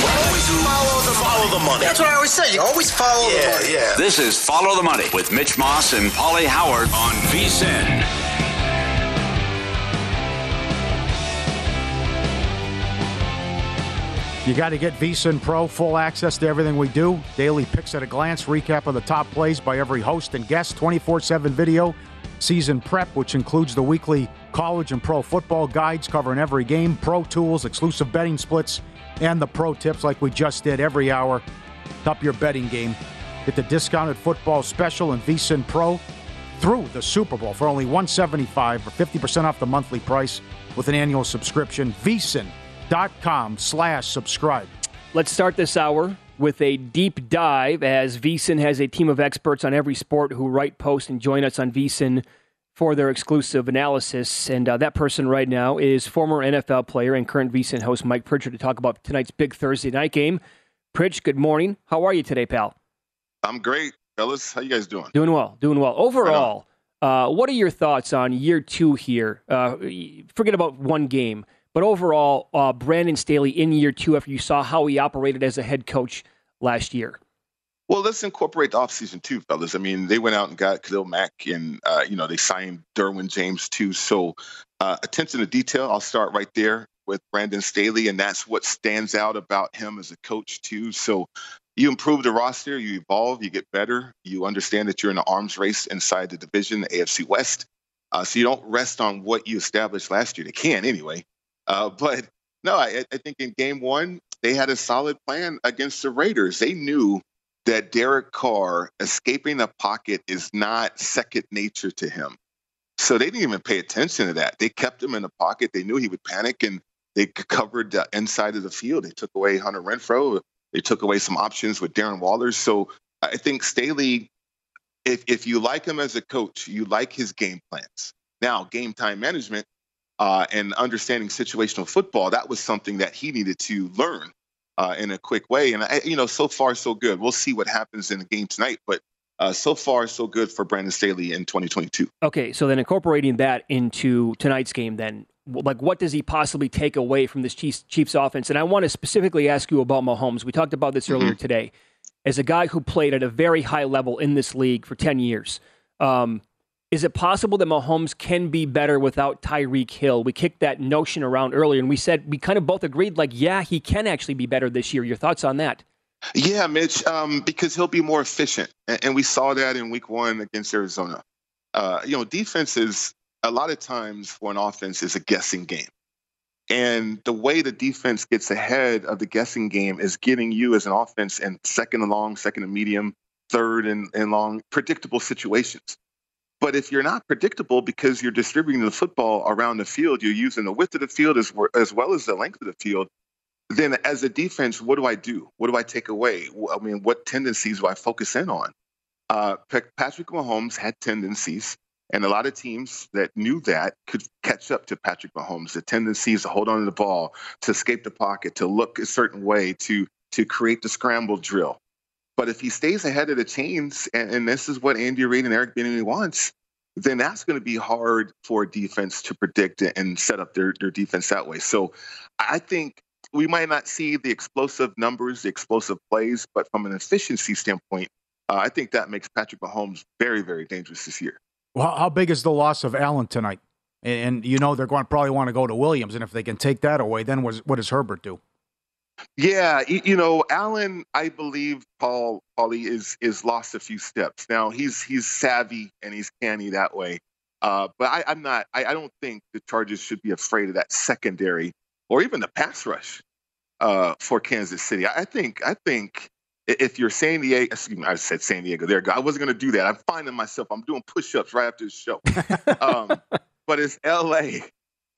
Always follow the, follow the money. That's what I always say. You always follow yeah, the money. Yeah. This is Follow the Money with Mitch Moss and Pauly Howard on VSIN. You got to get VSIN Pro full access to everything we do. Daily picks at a glance, recap of the top plays by every host and guest, 24 7 video, season prep, which includes the weekly college and pro football guides covering every game, pro tools, exclusive betting splits, and the pro tips like we just did every hour. Up your betting game. Get the discounted football special and VSIN Pro through the Super Bowl for only 175 or 50% off the monthly price with an annual subscription. VSIN.com slash subscribe. Let's start this hour with a deep dive as VSIN has a team of experts on every sport who write, post, and join us on VSIN for their exclusive analysis. And uh, that person right now is former NFL player and current VSIN host Mike Pritchard to talk about tonight's big Thursday night game. Pritch, good morning. How are you today, pal? I'm great, fellas. How you guys doing? Doing well, doing well. Overall, uh, what are your thoughts on year two here? Uh, forget about one game, but overall, uh, Brandon Staley in year two after you saw how he operated as a head coach last year. Well, let's incorporate the offseason too, fellas. I mean, they went out and got Khalil Mack, and uh, you know they signed Derwin James too. So, uh, attention to detail. I'll start right there with Brandon Staley, and that's what stands out about him as a coach too. So, you improve the roster, you evolve, you get better. You understand that you're in an arms race inside the division, the AFC West. Uh, so you don't rest on what you established last year. They can anyway. Uh, but no, I, I think in game one, they had a solid plan against the Raiders. They knew that Derek Carr escaping the pocket is not second nature to him. So they didn't even pay attention to that. They kept him in the pocket. They knew he would panic and they covered the inside of the field. They took away Hunter Renfrow. They took away some options with Darren Waller. So I think Staley, if, if you like him as a coach, you like his game plans. Now, game time management uh, and understanding situational football, that was something that he needed to learn uh, in a quick way. And, I, you know, so far, so good. We'll see what happens in the game tonight. But uh, so far, so good for Brandon Staley in 2022. Okay, so then incorporating that into tonight's game, then like what does he possibly take away from this Chiefs, Chiefs offense? And I want to specifically ask you about Mahomes. We talked about this earlier mm-hmm. today. As a guy who played at a very high level in this league for 10 years, um, is it possible that Mahomes can be better without Tyreek Hill? We kicked that notion around earlier, and we said we kind of both agreed, like, yeah, he can actually be better this year. Your thoughts on that? Yeah, Mitch, um, because he'll be more efficient, and, we saw that in Week One against Arizona. uh, you know, defense is a lot of times for an offense is a guessing game. And the way the defense gets ahead of the guessing game is getting you as an offense in second and long, second and medium, third and, and long, predictable situations. But if you're not predictable because you're distributing the football around the field, you're using the width of the field as, as well as the length of the field, then as a defense, what do I do? What do I take away? I mean, what tendencies do I focus in on? Uh, Patrick Mahomes had tendencies, and a lot of teams that knew that could catch up to Patrick Mahomes. The tendencies to hold on to the ball, to escape the pocket, to look a certain way, to to create the scramble drill. But if he stays ahead of the chains, and, and this is what Andy Reid and Eric Bieniemy wants, then that's going to be hard for defense to predict and set up their, their defense that way. So I think we might not see the explosive numbers, the explosive plays, but from an efficiency standpoint, uh, I think that makes Patrick Mahomes very, very dangerous this year. Well, how big is the loss of Allen tonight? And, and you know they're going to probably want to go to Williams, and if they can take that away, then what, what does Herbert do? Yeah, you know, Allen, I believe Paul Paulie is is lost a few steps. Now he's he's savvy and he's canny that way. Uh, but I, am not. I, I, don't think the Chargers should be afraid of that secondary or even the pass rush uh, for Kansas City. I, I think. I think if you're San Diego, excuse me, I said San Diego. There, I wasn't going to do that. I'm finding myself. I'm doing push-ups right after the show. um, but it's L.A.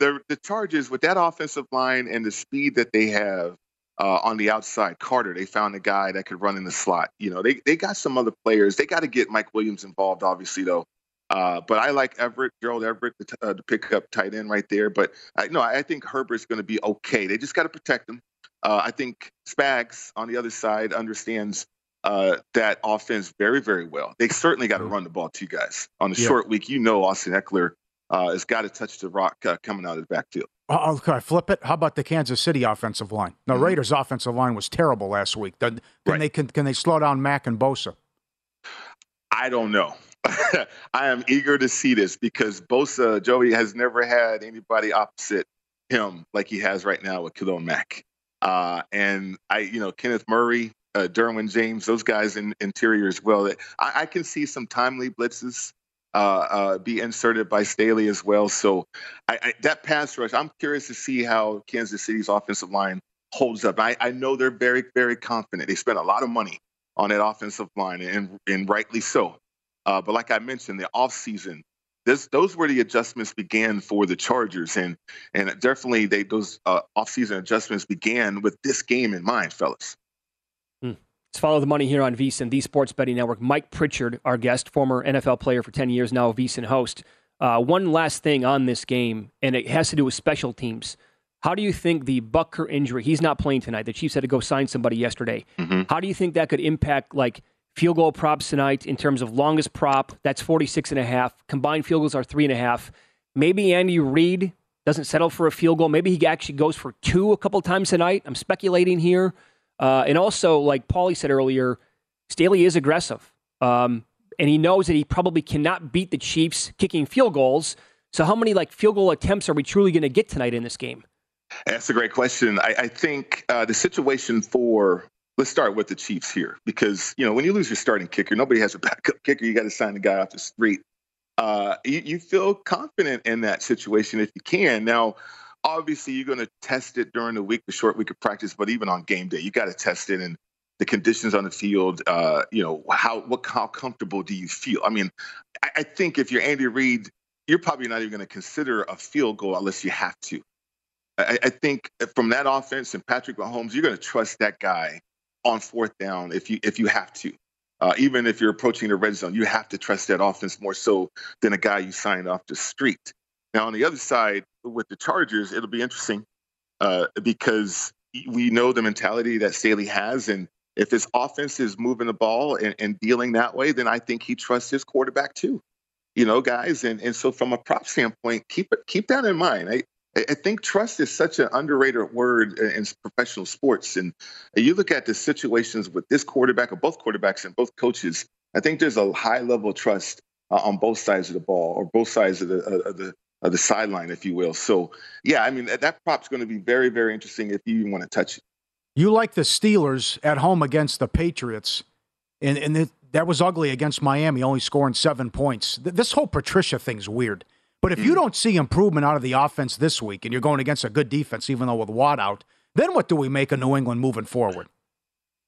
The the Chargers with that offensive line and the speed that they have uh, on the outside. Carter, they found a guy that could run in the slot. You know, they they got some other players. They got to get Mike Williams involved, obviously, though. Uh, but I like Everett, Gerald Everett, to, uh, to pick up tight end right there. But I, no, I think Herbert's going to be okay. They just got to protect him. Uh, I think Spags on the other side understands uh, that offense very, very well. They certainly got to run the ball to you guys on a yeah. short week. You know, Austin Ekeler uh, has got to touch the rock uh, coming out of the backfield. Uh, can I flip it? How about the Kansas City offensive line? The mm-hmm. Raiders' offensive line was terrible last week. Can right. they can, can they slow down Mack and Bosa? I don't know. I am eager to see this because Bosa, Joey, has never had anybody opposite him like he has right now with Khalil Mack. Uh, and I, you know, Kenneth Murray, uh, Derwin James, those guys in interior as well. I, I can see some timely blitzes uh, uh, be inserted by Staley as well. So I, I, that pass rush, I'm curious to see how Kansas City's offensive line holds up. I, I know they're very, very confident. They spent a lot of money on that offensive line, and, and rightly so. Uh, but like I mentioned, the offseason, this, those were the adjustments began for the Chargers, and and definitely they those uh, offseason adjustments began with this game in mind, fellas. Let's follow the money here on VSiN, the Sports Betting Network. Mike Pritchard, our guest, former NFL player for 10 years, now a VSiN host. Uh, one last thing on this game, and it has to do with special teams. How do you think the Butker injury, he's not playing tonight. The Chiefs had to go sign somebody yesterday. Mm-hmm. How do you think that could impact like field goal props tonight in terms of longest prop? That's 46 and a half. Combined field goals are three and a half. Maybe Andy Reid doesn't settle for a field goal. Maybe he actually goes for two a couple times tonight. I'm speculating here. Uh, and also, like Paulie said earlier, Staley is aggressive. Um, and he knows that he probably cannot beat the Chiefs kicking field goals. So, how many like field goal attempts are we truly going to get tonight in this game? That's a great question. I, I think uh, the situation for let's start with the Chiefs here because you know when you lose your starting kicker, nobody has a backup kicker. You got to sign the guy off the street. Uh, you, you, feel confident in that situation if you can. Now, obviously you're going to test it during the week, the short week of practice, but even on game day, you got to test it and the conditions on the field. Uh, you know, how what how comfortable do you feel? I mean, I, I think if you're Andy Reid, you're probably not even going to consider a field goal unless you have to. I, I think from that offense and Patrick Mahomes, you're going to trust that guy on fourth down if you if you have to. Uh, even if you're approaching the red zone, you have to trust that offense more so than a guy you signed off the street. Now, on the other side, with the Chargers, it'll be interesting uh, because we know the mentality that Staley has. And if his offense is moving the ball and, and dealing that way, then I think he trusts his quarterback too. You know, guys. And, and so, from a prop standpoint, keep keep that in mind. I, I think trust is such an underrated word in professional sports. And you look at the situations with this quarterback or both quarterbacks and both coaches, I think there's a high level of trust uh, on both sides of the ball or both sides of the, uh, of the uh, the sideline, if you will. So, yeah, I mean, that, that prop's going to be very, very interesting if you even want to touch it. You like the Steelers at home against the Patriots, and, and the, that was ugly against Miami, only scoring seven points. Th- this whole Patricia thing's weird. But if mm. you don't see improvement out of the offense this week and you're going against a good defense, even though with Watt out, then what do we make of New England moving forward?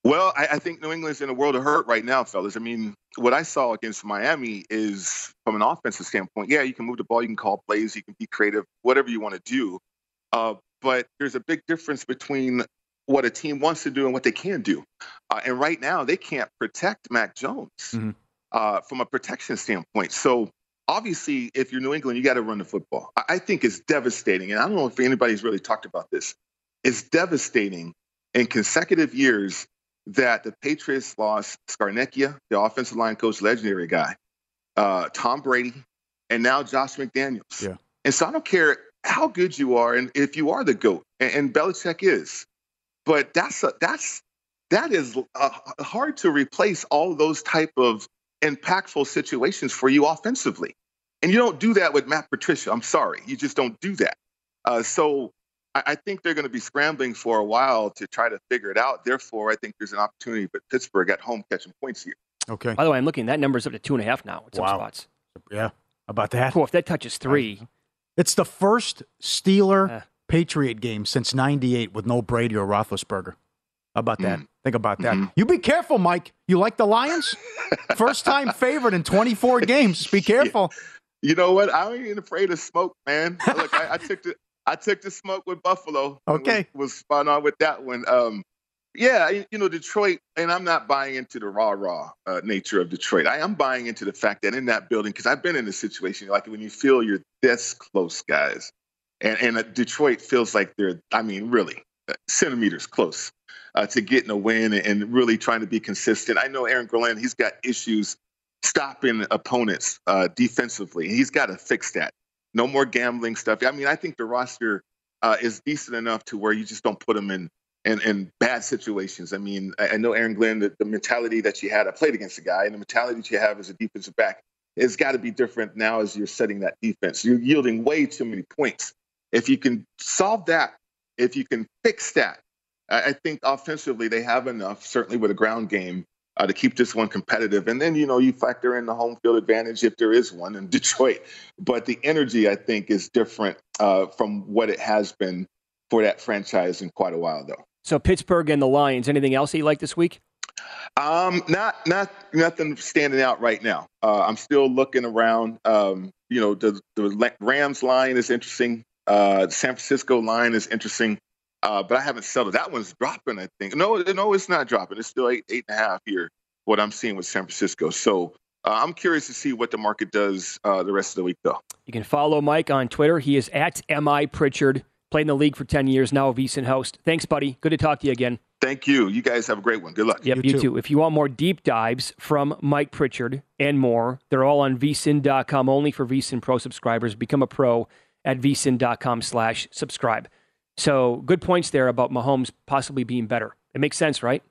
Well, I, I, think New England's in a world of hurt right now, fellas. I mean, what I saw against Miami is from an offensive standpoint, yeah, you can move the ball, you can call plays, you can be creative, whatever you want to do. Uh, but there's a big difference between what a team wants to do and what they can do. Uh, and right now, they can't protect Mac Jones mm-hmm. uh, from a protection standpoint. So obviously, if you're New England, you got to run the football. I, I think it's devastating, and I don't know if anybody's really talked about this. It's devastating in consecutive years that the Patriots lost Scarnecchia, the offensive line coach, legendary guy, uh, Tom Brady, and now Josh McDaniels. Yeah. And so I don't care how good you are, and if you are the goat, and, and Belichick is, but that's a, that's that is uh, hard to replace all those type of impactful situations for you offensively, and you don't do that with Matt Patricia. I'm sorry, you just don't do that. Uh, so I, think they're going to be scrambling for a while to try to figure it out. Therefore, I think there's an opportunity but Pittsburgh at home catching points here. Okay. By the way, I'm looking. That number's up to two and a half now. At wow. spots. Yeah. How about that? Cool. If that touches three, it's the first Steeler uh, Patriot game since '98 with no Brady or Roethlisberger. How about that? Mm. Think about that. Mm-hmm. You be careful, Mike. You like the Lions? First time favorite in 24 games. Be careful. You know what? I ain't even afraid of smoke, man. Look, I, I took the I took the smoke with Buffalo. Okay, was, was spot on with that one. Um, yeah, you know Detroit, and I'm not buying into the raw, raw uh, nature of Detroit. I am buying into the fact that in that building, because I've been in a situation like when you feel you're this close, guys, and and uh, Detroit feels like they're, I mean, really uh, centimeters close uh, to getting a win and really trying to be consistent. I know Aaron Glenn, he's got issues stopping opponents uh, defensively. He's got to fix that no more gambling stuff. I mean, I think the roster uh, is decent enough to where you just don't put them in in, in bad situations. I mean, I, I know Aaron Glenn, the, the, mentality that you had, I played against a guy, and the mentality that you have as a defensive back has got to be different now as you're setting that defense. You're yielding way too many points. If you can solve that, if you can fix that, I, I think offensively they have enough, certainly with a ground game, uh, to keep this one competitive. And then, you know, you factor in the home field advantage if there is one in Detroit. But the energy, I think, is different uh, from what it has been for that franchise in quite a while, though. So Pittsburgh and the Lions. Anything else that you like this week? Um, not not nothing standing out right now. Uh, I'm still looking around. Um, you know, the the Rams line is interesting. Uh, the San Francisco line is interesting. Uh, but I haven't settled. That one's dropping, I think. No, no, it's not dropping. It's still eight, eight and a half here. What I'm seeing with San Francisco. So uh, I'm curious to see what the market does uh, the rest of the week, though. You can follow Mike on Twitter. He is at mi Pritchard. Played in the league for 10 years. Now a VSIN host. Thanks, buddy. Good to talk to you again. Thank you. You guys have a great one. Good luck. Yep, you, you too. too. If you want more deep dives from Mike Pritchard and more, they're all on vsin.com only for vsin Pro subscribers. Become a pro at vsin.com slash subscribe. So good points there about Mahomes possibly being better. It makes sense, right?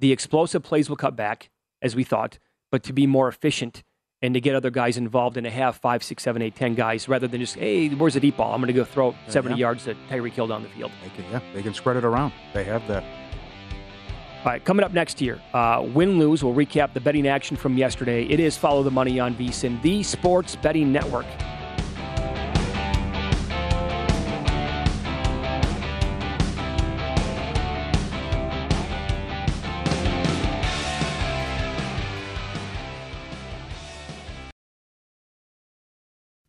The explosive plays will cut back, as we thought, but to be more efficient and to get other guys involved and to have five, six, seven, eight, ten guys rather than just, hey, where's the deep ball? I'm going to go throw 70 yeah. yards to Tyreek Hill down the field. They can, yeah, they can spread it around. They have that. All right, coming up next year, uh, win lose. We'll recap the betting action from yesterday. It is follow the money on VSIN, the sports betting network.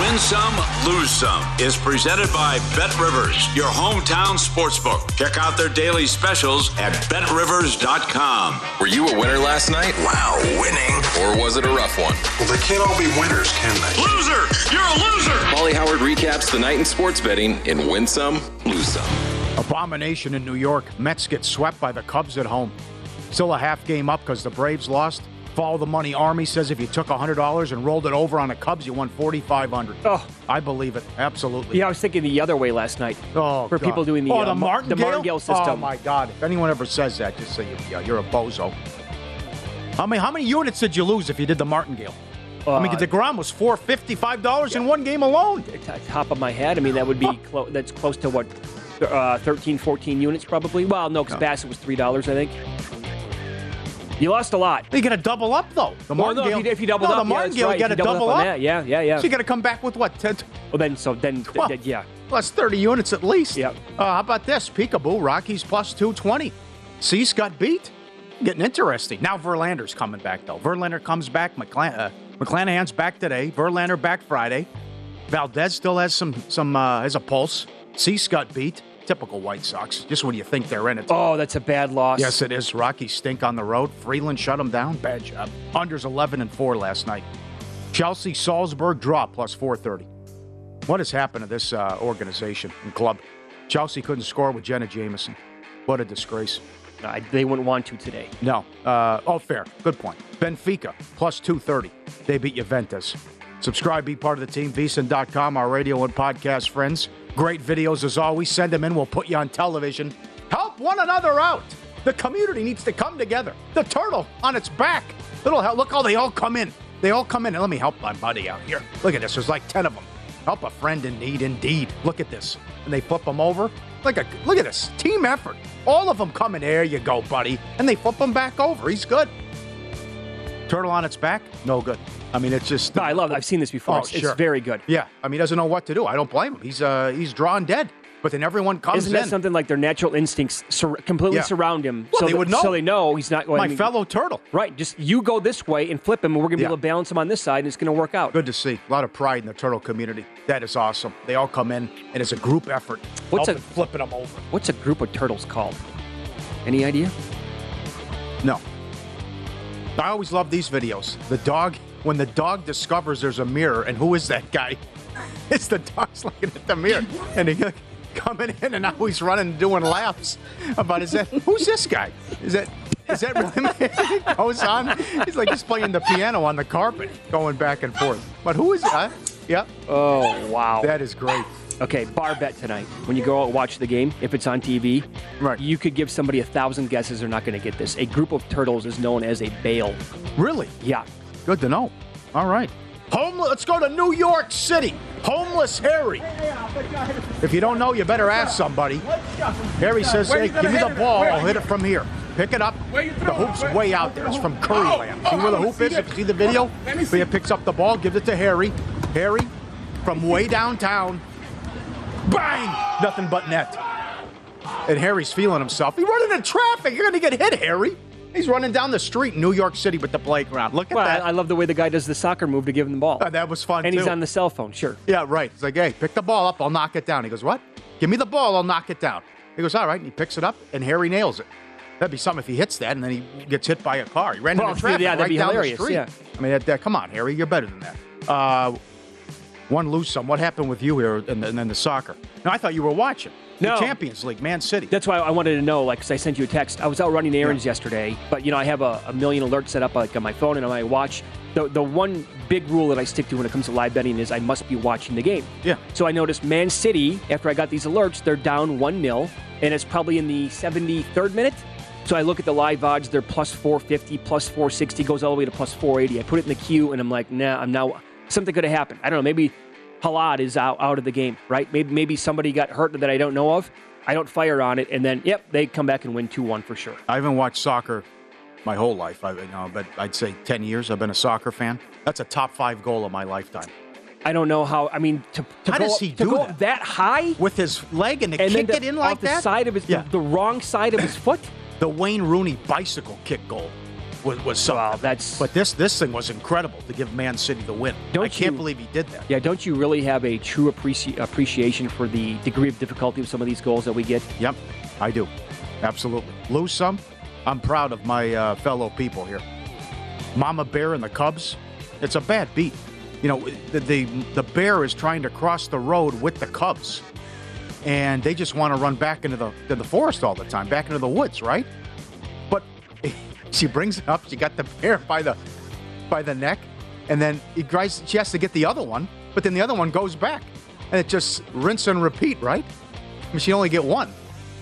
Win Some, Lose Some is presented by Bet Rivers, your hometown sportsbook. Check out their daily specials at betrivers.com. Were you a winner last night? Wow, winning. Or was it a rough one? Well, they can't all be winners, can they? Loser! You're a loser! Molly Howard recaps the night in sports betting in Win Some, Lose Some. Abomination in New York. Mets get swept by the Cubs at home. Still a half game up because the Braves lost. Follow the money army says if you took $100 and rolled it over on the Cubs, you won 4500 Oh, I believe it. Absolutely. Yeah, I was thinking the other way last night. Oh, for God. people doing the oh, uh, the Mar- martingale? the martingale system. Oh my God! If anyone ever says that, just say you, you're a bozo. How many how many units did you lose if you did the martingale? I mean, Uh, deGrom was four fifty five dollars in one game alone. top of my head. I mean, that would be clo- that's close to what uh, 13, 14 units probably. Well, no, because Bassitt was three dollars, I think. You lost a lot. You got to double up though. The Well, no, if you, if you double no, up, the yeah, martingale right. got to you double on up. Yeah, yeah, yeah. So you got to come back with what? 10, well, then so then th- th- yeah. plus thirty units at least. Yep. Uh, how about this? Peekaboo. Rockies plus two twenty. Cease got beat. Getting interesting. Now Verlander's coming back though. Verlander comes back. McClan- uh, McClanahan's back today. Verlander back Friday. Valdez still has some some uh, has a pulse. Cease got beat. Typical White Sox. Just when you think they're in it. Oh, that's a bad loss. Yes, it is. Rockies stink on the road. Freeland shut them down. Bad job. Unders 11 and 4 last night. Chelsea Salzburg draw plus 430. What has happened to this uh, organization and club? Chelsea couldn't score with Jenna Jameson. What a disgrace. I, they wouldn't want to today. No. Uh, oh, fair. Good point. Benfica plus 230. They beat Juventus. Subscribe, be part of the team. VSiN.com, our radio and podcast friends. Great videos as always. Send them in. We'll put you on television. Help one another out. The community needs to come together. The turtle on its back. Little help. Look how they all come in. They all come in. And let me help my buddy out here. Look at this. There's like 10 of them. Help a friend in need, indeed. Look at this. And they flip them over. Like a look at this. Team effort. All of them coming. There you go, buddy. And they flip him back over. He's good. Turtle on its back? No good. I mean, it's just. No, I love. It. I've seen this before. Oh, it's, it's very good. Yeah, I mean, he doesn't know what to do. I don't blame him. He's uh, he's drawn dead. But then everyone comes in. Isn't that in. something like their natural instincts sur- completely Yeah. surround him? Well, so they would know. So they know he's not going. My fellow turtle. Right. Just you go this way and flip him, and we're going to Yeah. be able to balance him on this side, and it's going to work out. Good to see. A lot of pride in the turtle community. That is awesome. They all come in, and it's a group effort. What's a- flipping them over? What's a group of turtles called? Any idea? No. I always love these videos. The dog, when the dog discovers there's a mirror, and who is that guy? It's the dog's looking at the mirror, and he coming in, and now he's running, doing laps about is that who's this guy? Is that is that really he goes on? He's like just playing the piano on the carpet, going back and forth. But who is that? Yep. Oh wow, that is great. Okay, bar bet tonight. When you go out and watch the game, if it's on TV, right. you could give somebody a thousand guesses they're not going to get this. A group of turtles is known as a bale. Really? Yeah. Good to know. All right. Homeless. Let's go to New York City. Homeless Harry. If you don't know, you better ask somebody. Harry says, "Hey, give me the ball. I'll hit it from here. Pick it up. The hoop's way out there. It's from Curryland. See where the hoop is? If you see the video, Leah picks up the ball, gives it to Harry. Harry, from way downtown, bang! Nothing but net. And Harry's feeling himself. He's running in traffic. You're going to get hit, Harry. He's running down the street in New York City with the playground. Look at Well, that. I, I love the way the guy does the soccer move to give him the ball. Uh, that was fun and too. he's on the cell phone. Sure. Yeah, right. He's like, hey, pick the ball up. I'll knock it down. He goes, what? Give me the ball. I'll knock it down. He goes, all right. And he picks it up, and Harry nails it. That'd be something if he hits that, and then he gets hit by a car. He ran Well, into traffic yeah, that'd right be down hilarious, the street. yeah. I mean, that, that, come on, Harry, you're better than that. Uh, one lose some. What happened with you here, and, then the soccer? No, I thought you were watching No. the Champions League, Man City. That's why I wanted to know, like, because I sent you a text. I was out running errands yesterday, but you know, I have a, a million alerts set up like on my phone and on my watch. The the one big rule that I stick to when it comes to live betting is I must be watching the game. Yeah. So I noticed Man City. After I got these alerts, they're down one 0 and it's probably in the 73rd minute. So I look at the live odds; they're plus 450, plus 460, goes all the way to plus 480. I put it in the queue, and I'm like, nah, I'm now something could have happened. I don't know, maybe. Haaland is out, out of the game, right? Maybe maybe somebody got hurt that I don't know of. I don't fire on it, and then yep, they come back and win two one for sure. I haven't watched soccer my whole life. I you know, but I'd say ten years. I've been a soccer fan. That's a top five goal of my lifetime. I don't know how. I mean, to, to How go, does he to do go that? that high with his leg and to and kick it in like the that? side of his Yeah. the, the wrong side of his foot. The Wayne Rooney bicycle kick goal was, was something. Wow, that's. But this this thing was incredible to give Man City the win. Don't I can't you- believe he did that. Yeah, don't you really have a true appreci- appreciation for the degree of difficulty of some of these goals that we get? Yep, I do. Absolutely. Lose some. I'm proud of my uh, fellow people here. Mama Bear and the Cubs. It's a bad beat. You know, the, the the bear is trying to cross the road with the Cubs, and they just want to run back into the to the forest all the time, back into the woods, right? She brings it up. She got the bear by the by the neck, and then he tries, she has to get the other one, but then the other one goes back, and it just rinse and repeat, right? I mean, she only get one,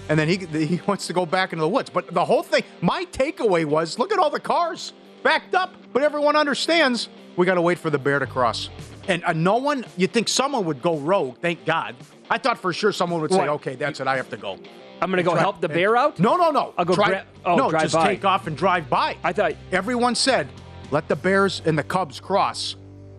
and then he he wants to go back into the woods. But the whole thing, my takeaway was, look at all the cars backed up, but everyone understands we got to wait for the bear to cross. And uh, no one, you'd think someone would go rogue? Thank God. I thought for sure someone would say, okay, that's it, I have to go. I'm going to go help the bear out. No, no, no. I'll go Try- gra- oh, no, drive just by. take off and drive by. I thought Everyone said, let the Bears and the Cubs cross.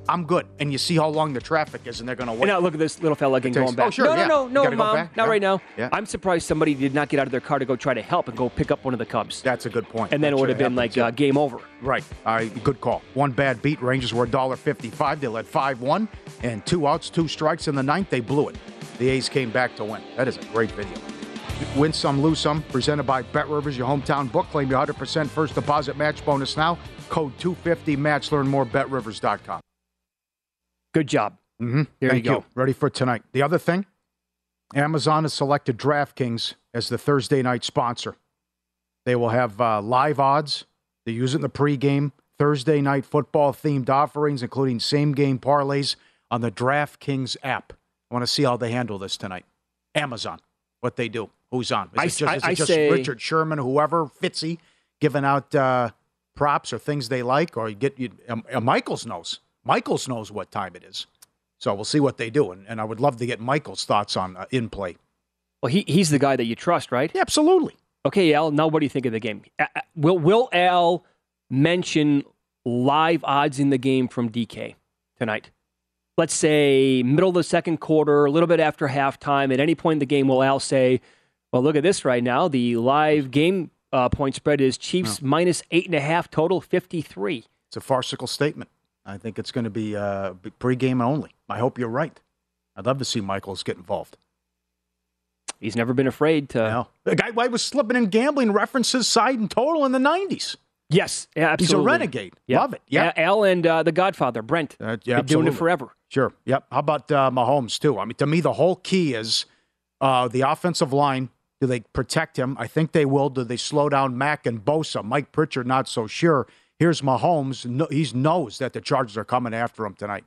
I'm good. And you see how long the traffic is, and they're going to And wait. now look at this little fella again takes- going back. oh, sure, no, yeah. no, no, no, mom, not yeah. right now. Yeah. I'm surprised somebody did not get out of their car to go try to help and go pick up one of the Cubs. That's a good point. And then it would have been like uh, game over. right. All right, good call. One bad beat. Rangers were $1.55. They led 5 1, and two outs, two strikes in the ninth. They blew it. The A's came back to win. That is a great video. Win some, lose some. Presented by Bet Rivers, your hometown book. Claim your 100% first deposit match bonus now. Code 250 match. Learn more. BetRivers.com. Good job. Mm-hmm. There Thank you go. Ready for tonight. The other thing Amazon has selected DraftKings as the Thursday night sponsor. They will have uh, live odds. They use it in the pregame, Thursday night football themed offerings, including same game parlays on the DraftKings app. I want to see how they handle this tonight. Amazon, what they do. Who's on? Is I it just, I- is it I just say- Richard Sherman, whoever, Fitzy, giving out uh, props or things they like? Or you get you, um, uh, Michaels knows. Michaels knows what time it is. So we'll see what they do. And, and I would love to get Michael's thoughts on uh, in play. Well, he, he's the guy that you trust, right? Yeah, absolutely. Okay, Al. Now, what do you think of the game? Will Will Al mention live odds in the game from DK tonight? Let's say middle of the second quarter, a little bit after halftime, at any point in the game, will Al say, "Well, look at this right now. The live game uh, point spread is Chiefs minus eight and a half total, fifty-three. It's a farcical statement. I think it's going to be uh, pregame only. I hope you're right. I'd love to see Michaels get involved. He's never been afraid to. No. The guy why was slipping in gambling references side and total in the 90s. Yes, absolutely. He's a renegade. Yeah. Love it. Yeah. Al and uh, the Godfather, Brent. Uh, yeah, Been doing it forever. Sure. Yep. How about uh, Mahomes too? I mean, to me, the whole key is uh, the offensive line. Do they protect him? I think they will. Do they slow down Mack and Bosa? Mike Pritchard, not so sure. Here's Mahomes. No, he knows that the Chargers are coming after him tonight.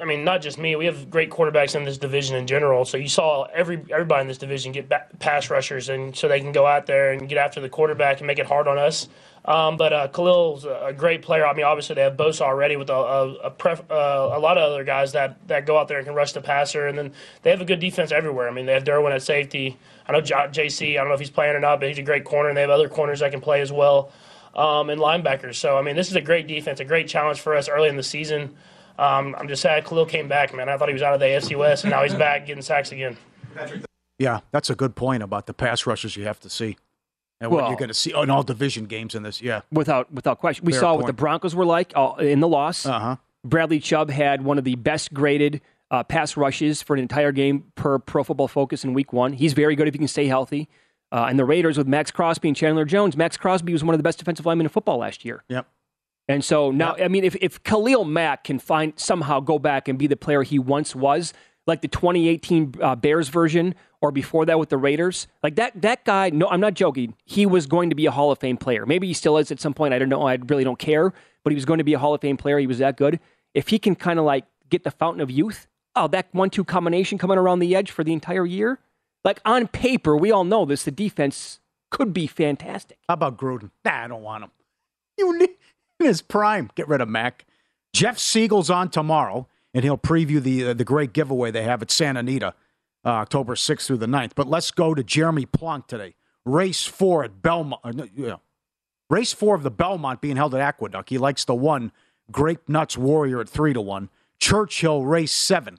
I mean, not just me. We have great quarterbacks in this division in general. So you saw every everybody in this division get back, pass rushers, and so they can go out there and get after the quarterback and make it hard on us. Um, but uh, Khalil's a great player. I mean, obviously they have Bosa already with a a, a, pref, uh, a lot of other guys that, that go out there and can rush the passer, and then they have a good defense everywhere. I mean, they have Derwin at safety. I know J- JC. I don't know if he's playing or not, but he's a great corner, and they have other corners that can play as well, um, and linebackers. So I mean, this is a great defense, a great challenge for us early in the season. Um, I'm just sad Khalil came back, man. I thought he was out of the AFC West, and now he's back getting sacks again. Yeah, that's a good point about the pass rushers you have to see. And what you're going to see in all division games in this. Yeah. Without without question, we Fair saw what the Broncos were like uh, in the loss. Uh huh. Bradley Chubb had one of the best graded uh, pass rushes for an entire game per Pro Football Focus in Week One. He's very good if he can stay healthy. Uh, and the Raiders with Maxx Crosby and Chandler Jones. Maxx Crosby was one of the best defensive linemen in football last year. Yep. And so now, I mean, if, if Khalil Mack can find somehow go back and be the player he once was, like the 2018 uh, Bears version, or before that with the Raiders, like that that guy. No, I'm not joking. He was going to be a Hall of Fame player. Maybe he still is at some point. I don't know. I really don't care. But he was going to be a Hall of Fame player. He was that good. If he can kind of like get the fountain of youth, oh, that one-two combination coming around the edge for the entire year. Like on paper, we all know this. The defense could be fantastic. How about Gruden? Nah, I don't want him. You need his prime. Get rid of Mac. Jeff Siegel's on tomorrow, and he'll preview the uh, the great giveaway they have at Santa Anita, uh, October 6th through the 9th. But let's go to Jeremy Plonk today. Race four at Belmont. Uh, no, yeah. Race four of the Belmont being held at Aqueduct. He likes the one. Grape Nuts Warrior at three to one. Churchill race seven.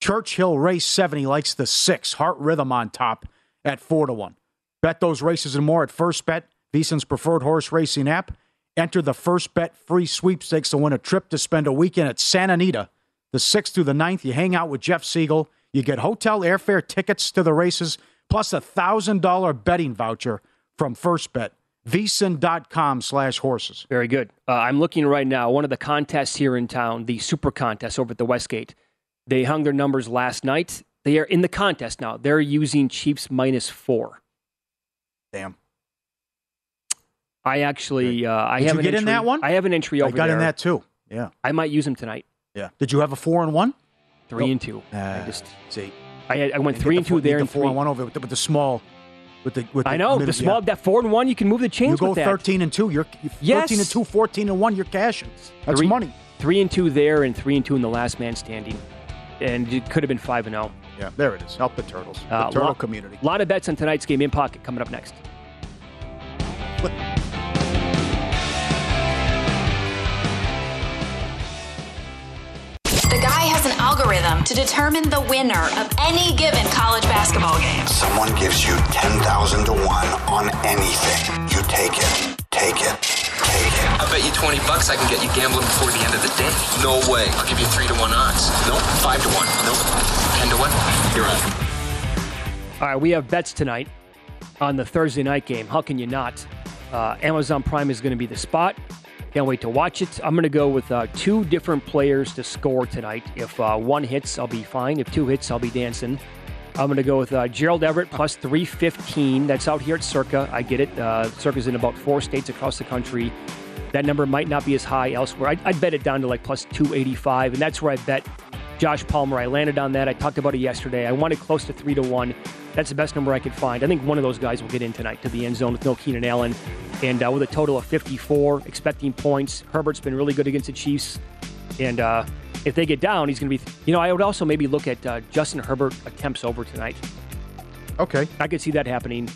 Churchill race seven. He likes the six. Heart Rhythm on top at four to one. Bet those races and more at First Bet, VSiN's preferred horse racing app. Enter the First Bet free sweepstakes to win a trip to spend a weekend at Santa Anita. The 6th through the 9th, you hang out with Jeff Siegel. You get hotel airfare tickets to the races, plus a $1,000 betting voucher from First Bet. VSiN.com slash horses. Very good. Uh, I'm looking right now. One of the contests here in town, the Super Contest over at the Westgate. They hung their numbers last night. They are in the contest now. They're using Chiefs minus four. Damn. I actually, uh, I Did have you an get in that one? I have an entry I over got there. in that too. Yeah. I might use them tonight. Yeah. Did you have a four and one? Three Nope. and two. I Ah, just see. I, had- I went three the and two there get and four three. and one over with the, with the small. With the, with I know middle- the small yeah. that four and one. You can move the chains You go with that. 13 and 2. You're you're Yes. 13 and 2, 14 and 1. You're cashing. That's three, money. Three and two there, and three and two in the last man standing, and it could have been five and oh. zero. Yeah, there it is. Help the turtles. The Uh, turtle lot- community. A lot of bets on tonight's game in pocket coming up next. Algorithm to determine the winner of any given college basketball game. Someone gives you 10,000 to 1 on anything. You take it. Take it. Take it. I bet you 20 bucks I can get you gambling before the end of the day. No way. I'll give you 3 to 1 odds. Nope. 5 to 1. Nope. 10 to 1. You're on. All right, we have bets tonight on the Thursday night game. How can you not? Uh, Amazon Prime is going to be the spot. Can't wait to watch it. I'm going to go with uh, two different players to score tonight. If uh, one hits, I'll be fine. If two hits, I'll be dancing. I'm going to go with uh, Gerald Everett plus 315. That's out here at Circa. I get it. Uh, Circa's in about four states across the country. That number might not be as high elsewhere. I'd, I'd bet it down to like plus 285, and that's where I bet Josh Palmer. I landed on that. I talked about it yesterday. I wanted close to three to one. That's the best number I could find. I think one of those guys will get in tonight to the end zone with no Keenan Allen. And uh, with a total of 54, expecting points. Herbert's been really good against the Chiefs. And uh, if they get down, he's going to be. You know, I would also maybe look at uh, Justin Herbert attempts over tonight. Okay. I could see that happening.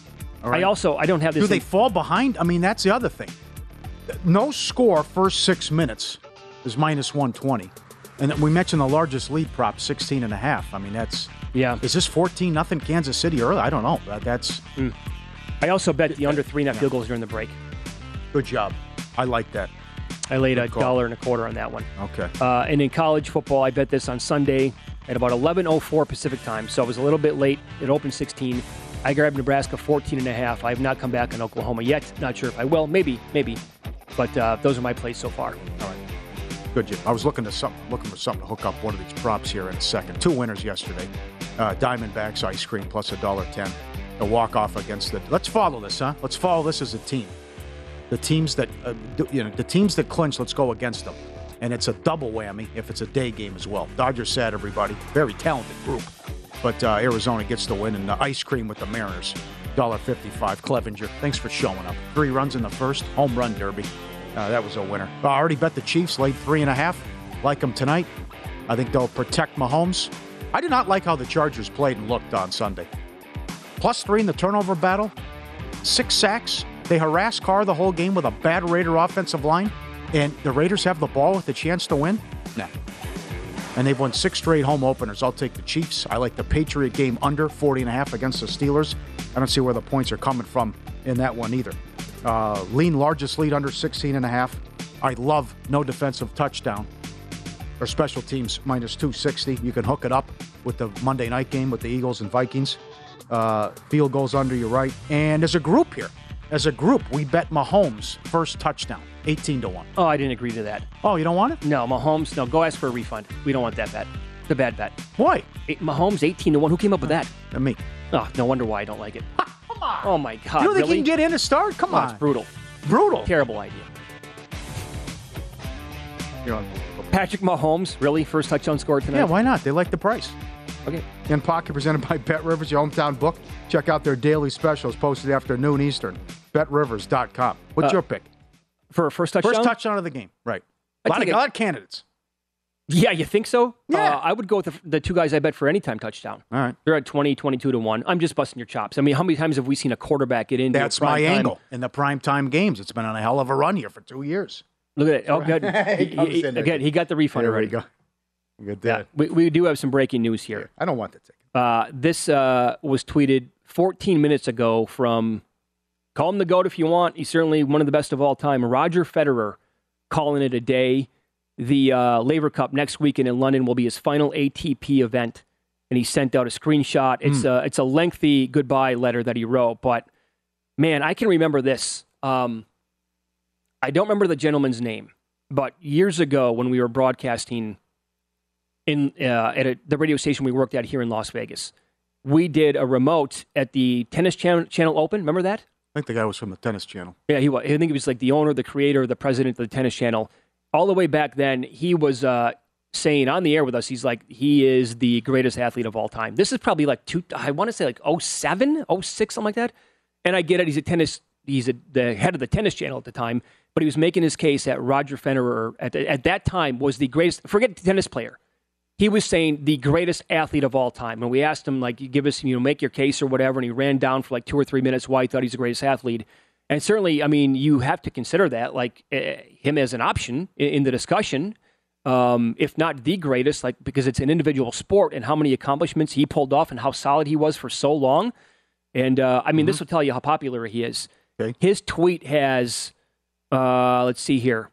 Right. I also I don't have this. Do they in- fall behind? I mean, that's the other thing. No score first six minutes is minus 120. And we mentioned the largest lead prop, 16 and a half. I mean, that's yeah. Is this 14 nothing Kansas City early? I don't know. That, that's. Mm. I also bet the under three and a half field goals during the break. Good job. I like that. I laid Good a call. dollar and a quarter on that one. Okay. Uh, and in college football, I bet this on Sunday at about 11:04 Pacific time. So I was a little bit late. It opened 16. I grabbed Nebraska 14 and a half. I have not come back on Oklahoma yet. Not sure if I will. Maybe, maybe. But uh, those are my plays so far. Good, Jim. I was looking to looking for something to hook up one of these props here in a second. Two winners yesterday. Uh, Diamondbacks ice cream plus a dollar ten. A walk off against the. Let's follow this, huh? Let's follow this as a team. The teams that uh, you know, the teams that clinch. Let's go against them, and it's a double whammy if it's a day game as well. Dodgers sad, everybody. Very talented group, but uh, Arizona gets the win and the ice cream with the Mariners. Dollar fifty-five. Clevenger, thanks for showing up. Three runs in the first home run derby. Uh, that was a winner. I already bet the Chiefs laid three and a half. Like them tonight. I think they'll protect Mahomes. I did not like how the Chargers played and looked on Sunday. Plus three in the turnover battle, six sacks. They harassed Carr the whole game with a bad Raider offensive line, and the Raiders have the ball with a chance to win? Nah. And they've won six straight home openers. I'll take the Chiefs. I like the Patriot game under 40 and a half against the Steelers. I don't see where the points are coming from in that one either. Uh, lean largest lead under 16 and a half. I love no defensive touchdown or special teams minus 260. You can hook it up with the Monday night game with the Eagles and Vikings. Uh, field goals under, you're right. And as a group here, as a group, we bet Mahomes first touchdown, 18 to 1. Oh, I didn't agree to that. Oh, you don't want it? No, Mahomes, no, go ask for a refund. We don't want that bet. It's a bad bet. Why? Mahomes, 18 to 1. Who came up with that? Uh, me. Oh, no wonder why I don't like it. Come on. Oh, my God. You don't think really? he can get in to start? Come oh, on. It's brutal. Brutal. Terrible idea. You're on. Patrick Mahomes, really? First touchdown scored tonight? Yeah, why not? They like the price. Okay. In Pocket, presented by Bet Rivers, your hometown book. Check out their daily specials posted after noon Eastern. BetRivers.com. What's Uh, your pick? For a first touchdown? First touchdown of the game. Right. A I lot, of, a lot of candidates. Yeah, you think so? Yeah. Uh, I would go with the, the two guys I bet for any time touchdown. All right. They're at 20, 22 to 1. I'm just busting your chops. I mean, how many times have we seen a quarterback get into That's my time? angle in the prime time games. It's been on a hell of a run here for two years. Look at it. Oh, good. He He- again, he got the refund There we already. go. Good Yeah, we, we do have some breaking news here. I don't want the ticket. Uh, this uh, was tweeted 14 minutes ago from, call him the GOAT if you want. He's certainly one of the best of all time. Roger Federer calling it a day. The uh, Laver Cup next weekend in London will be his final ATP event. And he sent out a screenshot. It's, Hmm. a, it's a lengthy goodbye letter that he wrote. But man, I can remember this. Um, I don't remember the gentleman's name, but years ago when we were broadcasting in uh, at a, the radio station we worked at here in Las Vegas, we did a remote at the Tennis Channel, Channel Open. Remember that? I think the guy was from the tennis channel. Yeah, he was. I think he was like the owner, the creator, the president of the Tennis Channel. All the way back then, he was uh, saying on the air with us, he's like, he is the greatest athlete of all time. This is probably like two, I want to say like 07, 06, something like that. And I get it. He's a tennis, he's a, the head of the Tennis Channel at the time, but he was making his case that Roger Federer at, at that time was the greatest, forget tennis player. He was saying the greatest athlete of all time. And we asked him, like, give us, you know, make your case or whatever. And he ran down for like two or three minutes why he thought he's the greatest athlete. And certainly, I mean, you have to consider that, like uh, him as an option in, in the discussion, um, if not the greatest, like because it's an individual sport and how many accomplishments he pulled off and how solid he was for so long. And uh, I mean, this will tell you how popular he is. Okay. His tweet has, uh, let's see here,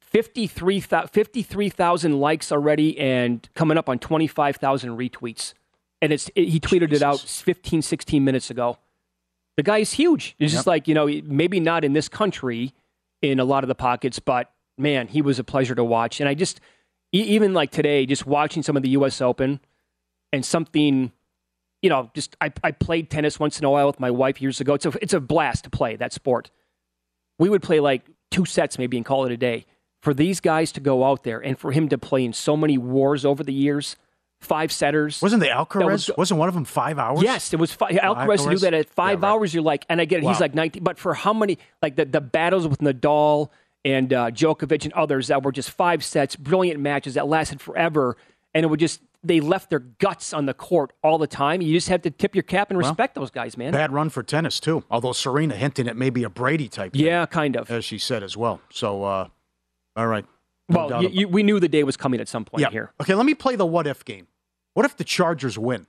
53,000 53,000 likes already and coming up on 25,000 retweets. And it's it, he tweeted it out 15, 16 minutes ago. The guy is huge. It's just like, you know, maybe not in this country in a lot of the pockets, but man, he was a pleasure to watch. And I just, even like today, just watching some of the U.S. Open and something, you know, just I, I played tennis once in a while with my wife years ago. It's a, it's a blast to play that sport. We would play like two sets maybe and call it a day. For these guys to go out there and for him to play in so many wars over the years, five setters. Wasn't the Alcaraz? was- not one of them five hours? Yes, it was five. Alcaraz to do that at five Yeah, right. hours. You're like, and I get it. He's like 19, but for how many? Like the the battles with Nadal and uh, Djokovic and others that were just five sets, brilliant matches that lasted forever, and it would just they left their guts on the court all the time. You just have to tip your cap and Well, respect those guys, man. Bad run for tennis too. Although Serena hinting at maybe a Brady type. thing, Yeah, kind of. as she said as well. So, uh, all right, No well, you, you, we knew the day was coming at some point Yeah. here. Okay, let me play the what if game. What if the Chargers win?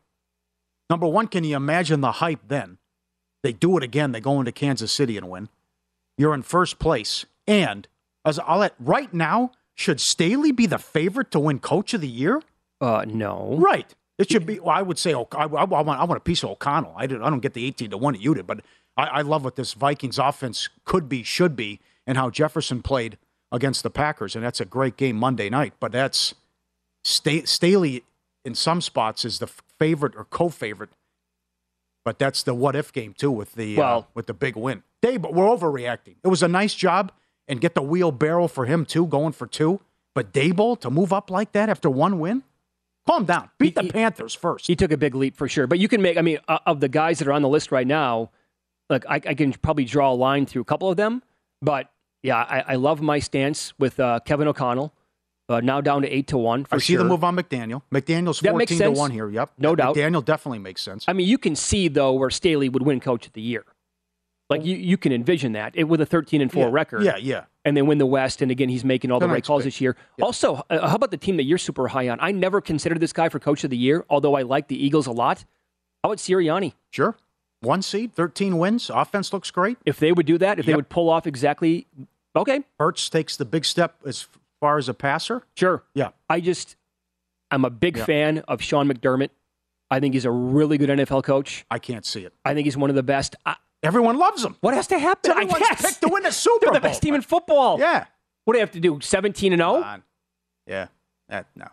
Number one, can you imagine the hype then? They do it again. They go into Kansas City and win. You're in first place. And as I'll let right now, should Staley be the favorite to win Coach of the Year? Uh, no. Right. It should be. Well, I would say O- I, I, want. I want a piece of O'Connell. I, didn't, I don't get the eighteen to one that you did, but I, I love what this Vikings offense could be, should be, and how Jefferson played against the Packers, and that's a great game Monday night. But that's Staley in some spots is the favorite or co-favorite, but that's the what if game too with the uh, with the big win. Dave, but we're overreacting. It was a nice job and get the wheelbarrow for him too, going for two. But Daboll to move up like that after one win, calm down. Beat the Panthers first. He took a big leap for sure. But you can make, I mean, uh, of the guys that are on the list right now, like I, I can probably draw a line through a couple of them. But yeah, I, I love my stance with uh, Kevin O'Connell. Uh, now down to eight to one. For I see sure. the move on McDaniel. McDaniel's That fourteen to one here. Yep, No doubt. McDaniel definitely makes sense. I mean, you can see though where Staley would win Coach of the Year. Like you, you can envision that it with a thirteen and four Yeah, record. yeah, yeah. And then win the West, and again he's making all the right calls this year. Also, uh, how about the team that you're super high on? I never considered this guy for Coach of the Year, although I like the Eagles a lot. How about Sirianni? Sure, one seed, thirteen wins. Offense looks great. If they would do that, if they would pull off exactly, okay, Hurts takes the big step as far as a passer. sure. Yeah, I just, I'm a big Yeah. fan of Sean McDermott. I think he's a really good NFL coach. I can't see it. I think he's one of the best. I, Everyone loves him. what has to happen? I Everyone's guess picked to win the Super they're the best team in football. Yeah, What do they have to do? 17 and oh? 0? Yeah. That no.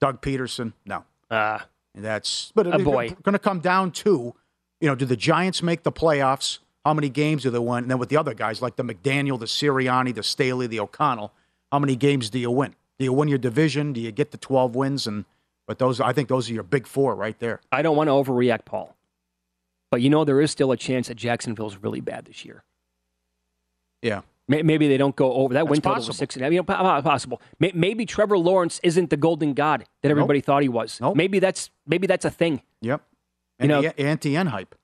Doug Pederson, no. Uh, That's but A boy. Going to come down to, you know, do the Giants make the playoffs? How many games do they win? And then with the other guys like the McDaniel, the Sirianni, the Staley, the O'Connell, how many games do you win? Do you win your division? Do you get the twelve wins? And but those, I think those are your big four right there. I don't want to overreact, Paul. But you know, there is still a chance that Jacksonville's really bad this year. Yeah, Maybe they don't go over that That's win total possible. was six and a half. You know, po- po- possible. Maybe Trevor Lawrence isn't the golden god that everybody thought he was. Nope. Maybe that's maybe that's a thing. yep. You know- the anti N hype.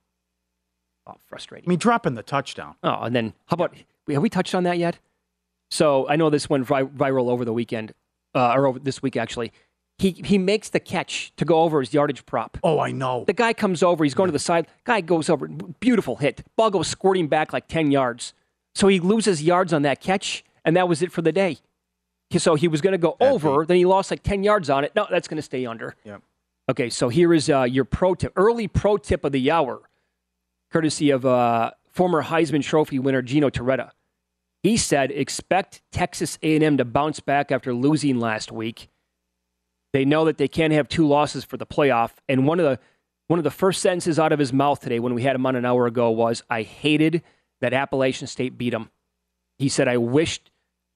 Oh, frustrating. I mean, dropping the touchdown. Oh, and then how about have we touched on that yet? So I know this went vi- viral over the weekend, uh, or over this week actually. He he makes the catch to go over his yardage prop. Oh, I know. The guy comes over. He's going to the side. Guy goes over. Beautiful hit. Ball goes squirting back like ten yards. So he loses yards on that catch, and that was it for the day. So he was going to go over. Then he lost like ten yards on it. No, that's going to stay under. Yep. Okay, so here is uh, your pro tip, early pro tip of the hour, courtesy of uh, former Heisman Trophy winner Gino Toretta. He said, expect Texas A&M to bounce back after losing last week. They know that they can't have two losses for the playoff. And one of the one of the first sentences out of his mouth today, when we had him on an hour ago, was, "I hated that Appalachian State beat them." He said, "I wished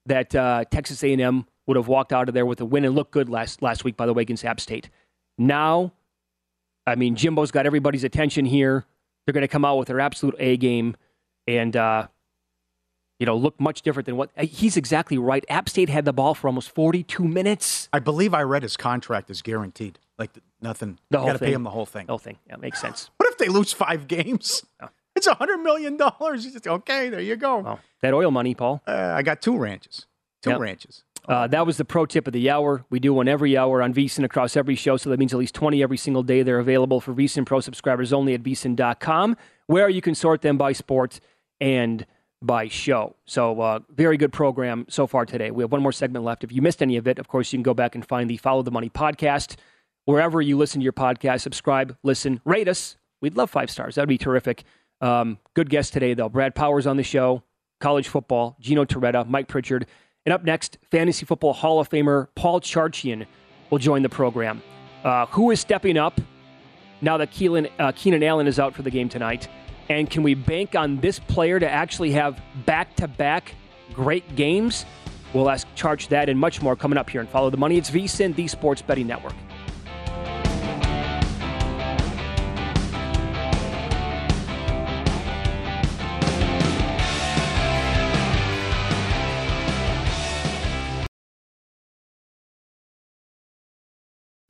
that uh, Texas A&M would have walked out of there with a win and looked good last last week, by the way, against App State." Now, I mean, Jimbo's got everybody's attention here. They're going to come out with their absolute A game, and uh, you know, look much different than what he's exactly right. App State had the ball for almost 42 minutes. I believe I read his contract is guaranteed. Like nothing. The you got to pay him the whole thing. The whole thing. Yeah, makes sense. What if they lose five games? It's a hundred million dollars. Okay. There you go. That oil money, Paul. Uh, I got two ranches. Two Yep. ranches. Uh, that was the pro tip of the hour. We do one every hour on VSIN across every show, so that means at least 20 every single day. They're available for VSIN Pro subscribers only at VSIN.com, where you can sort them by sport and by show. So, uh, very good program so far today. We have one more segment left. If you missed any of it, of course, you can go back and find the Follow the Money podcast. Wherever you listen to your podcast, subscribe, listen, rate us. We'd love five stars. That'd be terrific. Um, good guest today, though. Brad Powers on the show, college football, Gino Toretta, Mike Pritchard. And up next, Fantasy Football Hall of Famer Paul Charchian will join the program. Uh, who is stepping up now that Keelan, uh, Keenan Allen is out for the game tonight? And can we bank on this player to actually have back to back great games? We'll ask Charge that and much more coming up here and follow the money. It's VSIN, the Sports Betting Network.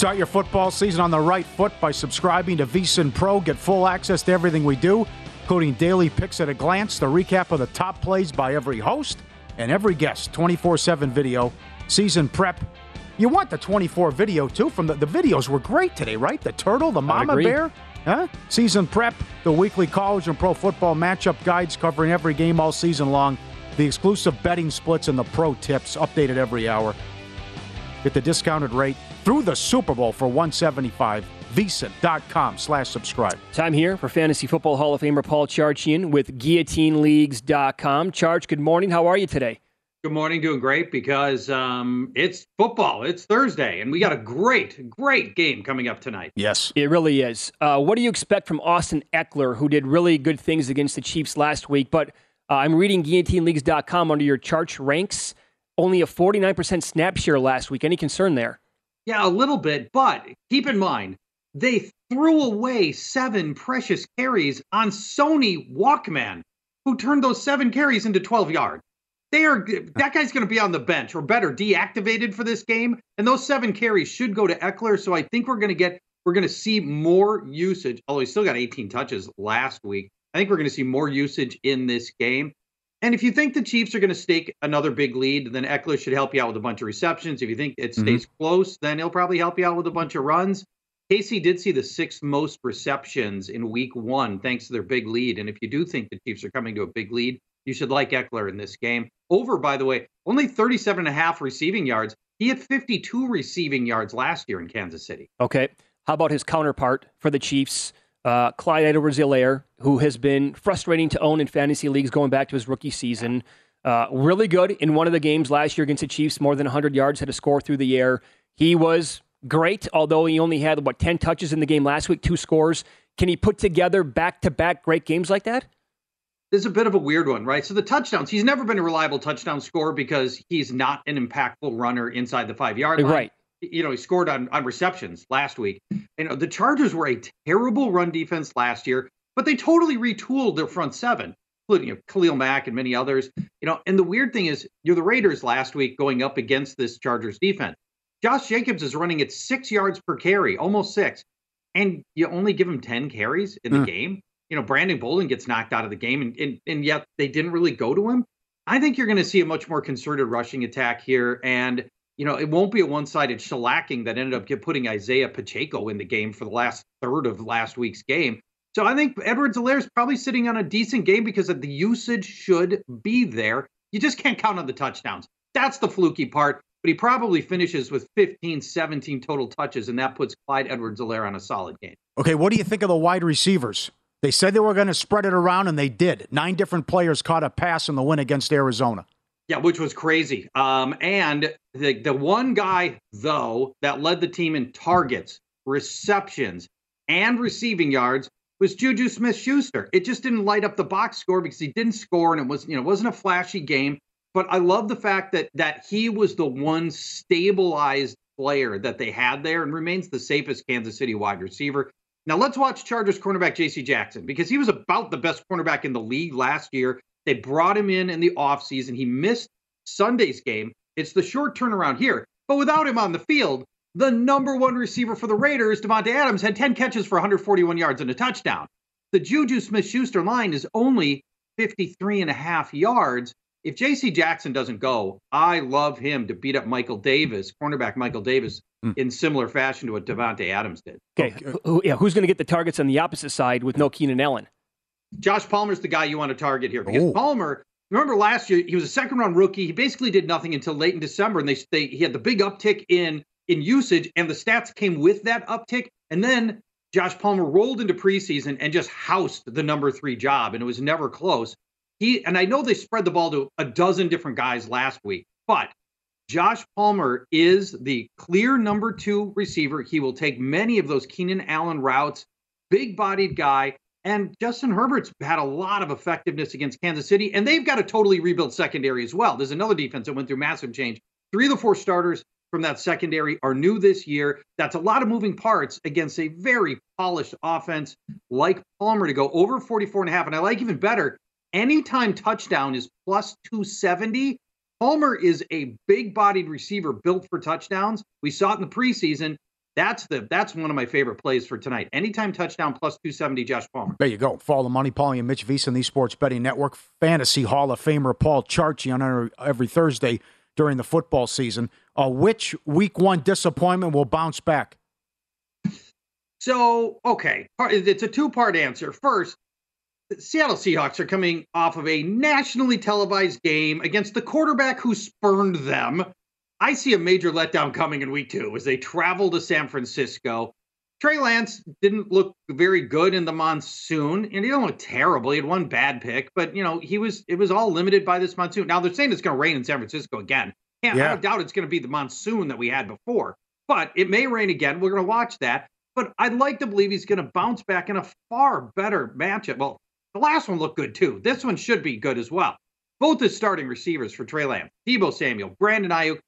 Start your football season on the right foot by subscribing to VSIN Pro. Get full access to everything we do, including daily picks at a glance, the recap of the top plays by every host and every guest, 24 7 video, season prep. You want the 24 video too from the, the videos were great today, right? The turtle, the mama bear, huh? Season prep, the weekly college and pro football matchup guides covering every game all season long, the exclusive betting splits and the pro tips updated every hour. Get the discounted rate through the Super Bowl for 175 VSIN.com slash subscribe. Time here for Fantasy Football Hall of Famer Paul Charchian with GuillotineLeagues.com. Charge, good morning. How are you today? Good morning, doing great because um, it's football. It's Thursday, and we got a great, great game coming up tonight. Yes. It really is. Uh, what do you expect from Austin Ekeler, who did really good things against the Chiefs last week? But uh, I'm reading GuillotineLeagues.com under your Charge ranks. Only a 49% snap share last week. Any concern there? Yeah, a little bit, but keep in mind, they threw away seven precious carries on Sony Walkman, who turned those seven carries into 12 yards. They are that guy's going to be on the bench or better deactivated for this game, and those seven carries should go to Ekeler. So I think we're going to get we're going to see more usage. Although he still got 18 touches last week, I think we're going to see more usage in this game. And if you think the Chiefs are going to stake another big lead, then Ekeler should help you out with a bunch of receptions. If you think it stays mm-hmm. close, then he'll probably help you out with a bunch of runs. Casey did see the sixth most receptions in week one, thanks to their big lead. And if you do think the Chiefs are coming to a big lead, you should like Ekeler in this game. Over, by the way, only 37 and a half receiving yards. He had 52 receiving yards last year in Kansas City. Okay. How about his counterpart for the Chiefs, uh, Clyde Edwards-Helaire, who has been frustrating to own in fantasy leagues going back to his rookie season. Uh, really good in one of the games last year against the Chiefs, more than 100 yards, had a score through the air. He was great, although he only had, what, 10 touches in the game last week, two scores. Can he put together back to back great games like that? This is a bit of a weird one, right? So the touchdowns, he's never been a reliable touchdown scorer because he's not an impactful runner inside the five yard line. Right you know, he scored on, on receptions last week. You know, the Chargers were a terrible run defense last year, but they totally retooled their front seven, including you know, Khalil Mack and many others. You know, and the weird thing is, you're the Raiders last week going up against this Chargers defense. Josh Jacobs is running at six yards per carry, almost six, and you only give him 10 carries in the mm. game. You know, Brandon Bolden gets knocked out of the game, and, and, and yet they didn't really go to him. I think you're going to see a much more concerted rushing attack here. And you know, it won't be a one-sided shellacking that ended up putting Isaiah Pacheco in the game for the last third of last week's game. So I think Edwards-Helaire is probably sitting on a decent game because the usage should be there. You just can't count on the touchdowns. That's the fluky part. But he probably finishes with 15, 17 total touches, and that puts Clyde Edwards-Helaire on a solid game. Okay, what do you think of the wide receivers? They said they were going to spread it around, and they did. Nine different players caught a pass in the win against Arizona. Yeah, which was crazy. Um, and the the one guy though that led the team in targets, receptions, and receiving yards was Juju Smith-Schuster. It just didn't light up the box score because he didn't score, and it was you know wasn't a flashy game. But I love the fact that that he was the one stabilized player that they had there and remains the safest Kansas City wide receiver. Now let's watch Chargers cornerback J.C. Jackson because he was about the best cornerback in the league last year. They brought him in in the offseason. He missed Sunday's game. It's the short turnaround here. But without him on the field, the number one receiver for the Raiders, Davante Adams, had 10 catches for 141 yards and a touchdown. The Juju Smith Schuster line is only 53 and a half yards. If JC Jackson doesn't go, I love him to beat up Michael Davis, cornerback Michael Davis, mm. in similar fashion to what Davante Adams did. Okay. Who, yeah, who's going to get the targets on the opposite side with no Keenan Allen? Josh Palmer's the guy you want to target here because Ooh. Palmer, remember last year he was a second round rookie. He basically did nothing until late in December, and they, they he had the big uptick in in usage, and the stats came with that uptick. And then Josh Palmer rolled into preseason and just housed the number three job, and it was never close. He and I know they spread the ball to a dozen different guys last week, but Josh Palmer is the clear number two receiver. He will take many of those Keenan Allen routes. Big bodied guy. And Justin Herbert's had a lot of effectiveness against Kansas City, and they've got a totally rebuilt secondary as well. There's another defense that went through massive change. Three of the four starters from that secondary are new this year. That's a lot of moving parts against a very polished offense like Palmer to go over 44 and a half. And I like even better, anytime touchdown is plus 270. Palmer is a big bodied receiver built for touchdowns. We saw it in the preseason. That's the that's one of my favorite plays for tonight. Anytime touchdown plus 270, Josh Palmer. There you go. Follow the Money, Pauly and Mitch VSIN the Sports Betting Network. Fantasy Hall of Famer Paul Charchian every Thursday during the football season. Uh, which week one disappointment will bounce back? So, okay. It's a two part answer. First, the Seattle Seahawks are coming off of a nationally televised game against the quarterback who spurned them I see a major letdown coming in week two as they travel to San Francisco. Trey Lance didn't look very good in the monsoon, and he didn't look terrible. He had one bad pick, but you know he was it was all limited by this monsoon. Now they're saying it's going to rain in San Francisco again. Yeah, yeah. I don't doubt it's going to be the monsoon that we had before, but it may rain again. We're going to watch that. But I'd like to believe he's going to bounce back in a far better matchup. Well, the last one looked good too. This one should be good as well. Both as starting receivers for Trey Lance, Deebo Samuel, Brandon Aiyuk,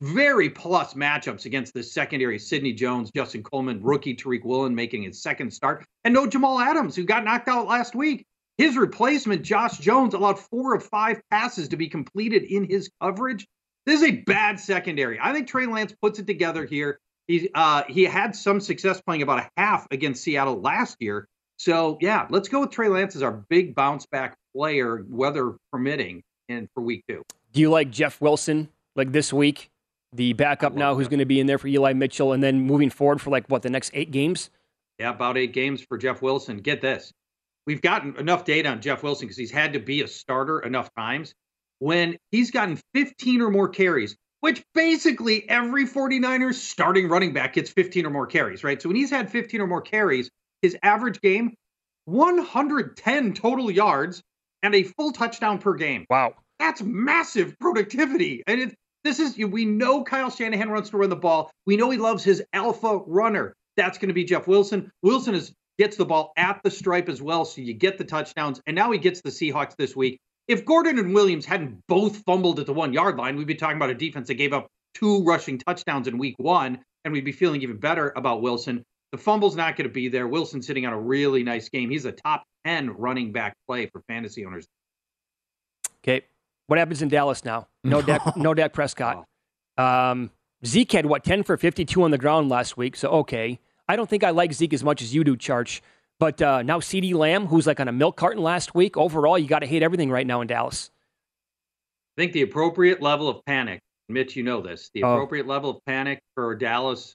very plus matchups against the secondary. Sidney Jones, Justin Coleman, rookie Tariq Woolen making his second start, and no Jamal Adams, who got knocked out last week. His replacement, Josh Jones, allowed four of five passes to be completed in his coverage. This is a bad secondary. I think Trey Lance puts it together here. He uh, he had some success playing about a half against Seattle last year. So yeah, let's go with Trey Lance as our big bounce back player, weather permitting, and for week two. Do you like Jeff Wilson like this week, the backup now who's going to be in there for Eli Mitchell, and then moving forward for like what the next eight games? Yeah, about eight games for Jeff Wilson. Get this. We've gotten enough data on Jeff Wilson because he's had to be a starter enough times. When he's gotten 15 or more carries, which basically every 49ers starting running back gets 15 or more carries, right? So when he's had 15 or more carries, his average game, 110 total yards and a full touchdown per game. Wow. That's massive productivity. And it, this is, we know Kyle Shanahan runs to run the ball. We know he loves his alpha runner. That's going to be Jeff Wilson. Wilson is gets the ball at the stripe as well, so you get the touchdowns. And now he gets the Seahawks this week. If Gordon and Williams hadn't both fumbled at the one yard line, we'd be talking about a defense that gave up two rushing touchdowns in week one, and we'd be feeling even better about Wilson. The fumble's not going to be there. Wilson sitting on a really nice game. He's a top 10 running back play for fantasy owners. Okay. What happens in Dallas now? No Dak, no Dak Prescott. Um, Zeke had what 10 for 52 on the ground last week. So okay, I don't think I like Zeke as much as you do, Charch. But uh, now CeeDee Lamb, who's like on a milk carton last week. Overall, you got to hate everything right now in Dallas. I think the appropriate level of panic, Mitch, you know this. The Oh. appropriate level of panic for Dallas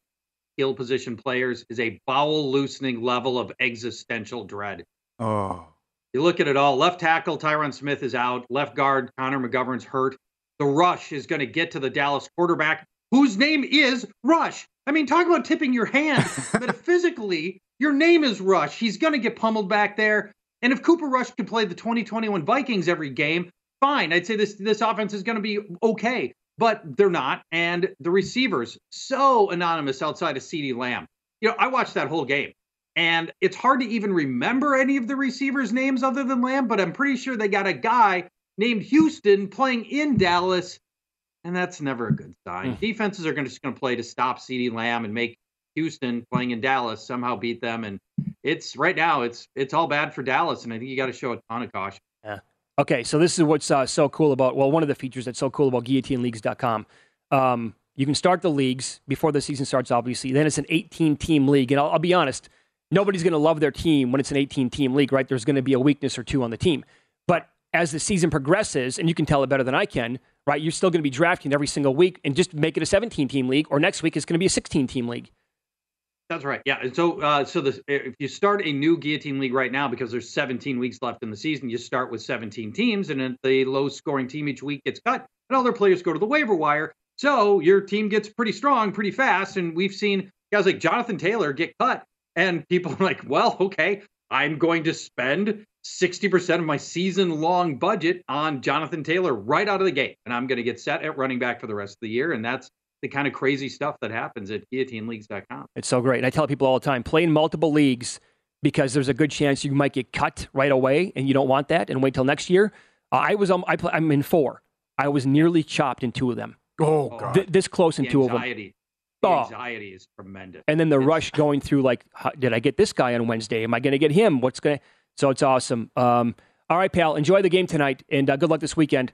skill position players is a bowel loosening level of existential dread. Oh. You look at it all. Left tackle Tyron Smith is out. Left guard Connor McGovern's hurt. The rush is going to get to the Dallas quarterback, whose name is Rush. I mean, talk about tipping your hand. Metaphysically, your name is Rush. He's going to get pummeled back there. And if Cooper Rush could play the 2021 Vikings every game, fine. I'd say this this offense is going to be okay, but they're not. And the receivers so anonymous outside of CeeDee Lamb. You know, I watched that whole game. And it's hard to even remember any of the receivers' names other than Lamb, but I'm pretty sure they got a guy named Houston playing in Dallas, and that's never a good sign. Defenses are gonna, just going to play to stop CeeDee Lamb and make Houston playing in Dallas somehow beat them. And it's right now, it's it's all bad for Dallas, and I think you got to show a ton of caution. Yeah. Okay, so this is what's uh, so cool about, well, one of the features that's so cool about guillotineleagues.com. Um, you can start the leagues before the season starts, obviously. Then it's an 18 team league. And I'll, I'll be honest, nobody's going to love their team when it's an 18 team league, right? There's going to be a weakness or two on the team. But as the season progresses, and you can tell it better than I can, right? You're still going to be drafting every single week and just make it a 17 team league, or next week it's going to be a 16 team league. That's right. Yeah. And so, uh, so if you start a new guillotine league right now, because there's 17 weeks left in the season, you start with 17 teams, and the low scoring team each week gets cut, and all their players go to the waiver wire. So your team gets pretty strong pretty fast. And we've seen guys like Jonathan Taylor get cut, and people are like, well, okay, I'm going to spend 60% of my season long budget on Jonathan Taylor right out of the gate, and I'm going to get set at running back for the rest of the year. And that's the kind of crazy stuff that happens at guillotineleagues.com. It's so great. And I tell people all the time play in multiple leagues because there's a good chance you might get cut right away and you don't want that and wait till next year. Uh, I was um, I play, I'm in four. I was nearly chopped in two of them. Oh, God. Th- this close in The two of them. Anxiety, the anxiety is tremendous. And then the rush going through like, how, did I get this guy on Wednesday? Am I going to get him? What's going to. So it's awesome. Um, all right, pal. Enjoy the game tonight and uh, good luck this weekend.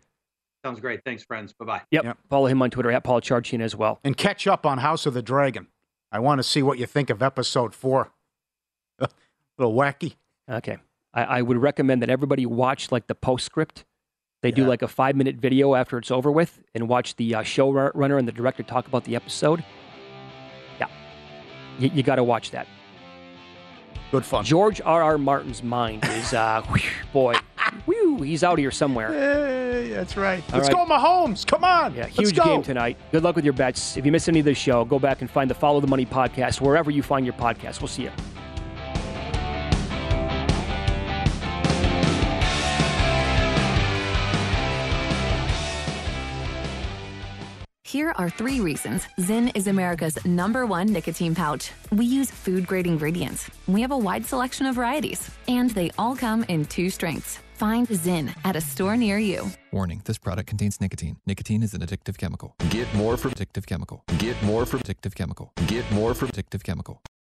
Sounds great. Thanks, friends. Bye bye. Yep. Follow him on Twitter at Paul Charchian as well. And catch up on House of the Dragon. I want to see what you think of episode four. A little wacky. Okay. I, I would recommend that everybody watch like the postscript. They do like a five minute video after it's over with and watch the uh, showrunner and the director talk about the episode. You, you got to watch that. Good fun. George R. R. Martin's mind is, uh, whew, boy, whew, he's out here somewhere. Hey, that's right. All Let's right. go, Mahomes. Come on. Yeah, huge game tonight. Good luck with your bets. If you miss any of the show, go back and find the Follow the Money podcast wherever you find your podcast. We'll see you. Here are three reasons Zyn is America's number one nicotine pouch. We use food grade ingredients. We have a wide selection of varieties, and they all come in two strengths. Find Zyn at a store near you. Warning, this product contains nicotine. Nicotine is an addictive chemical. Get more from addictive chemical. Get more from addictive chemical. Get more from addictive chemical.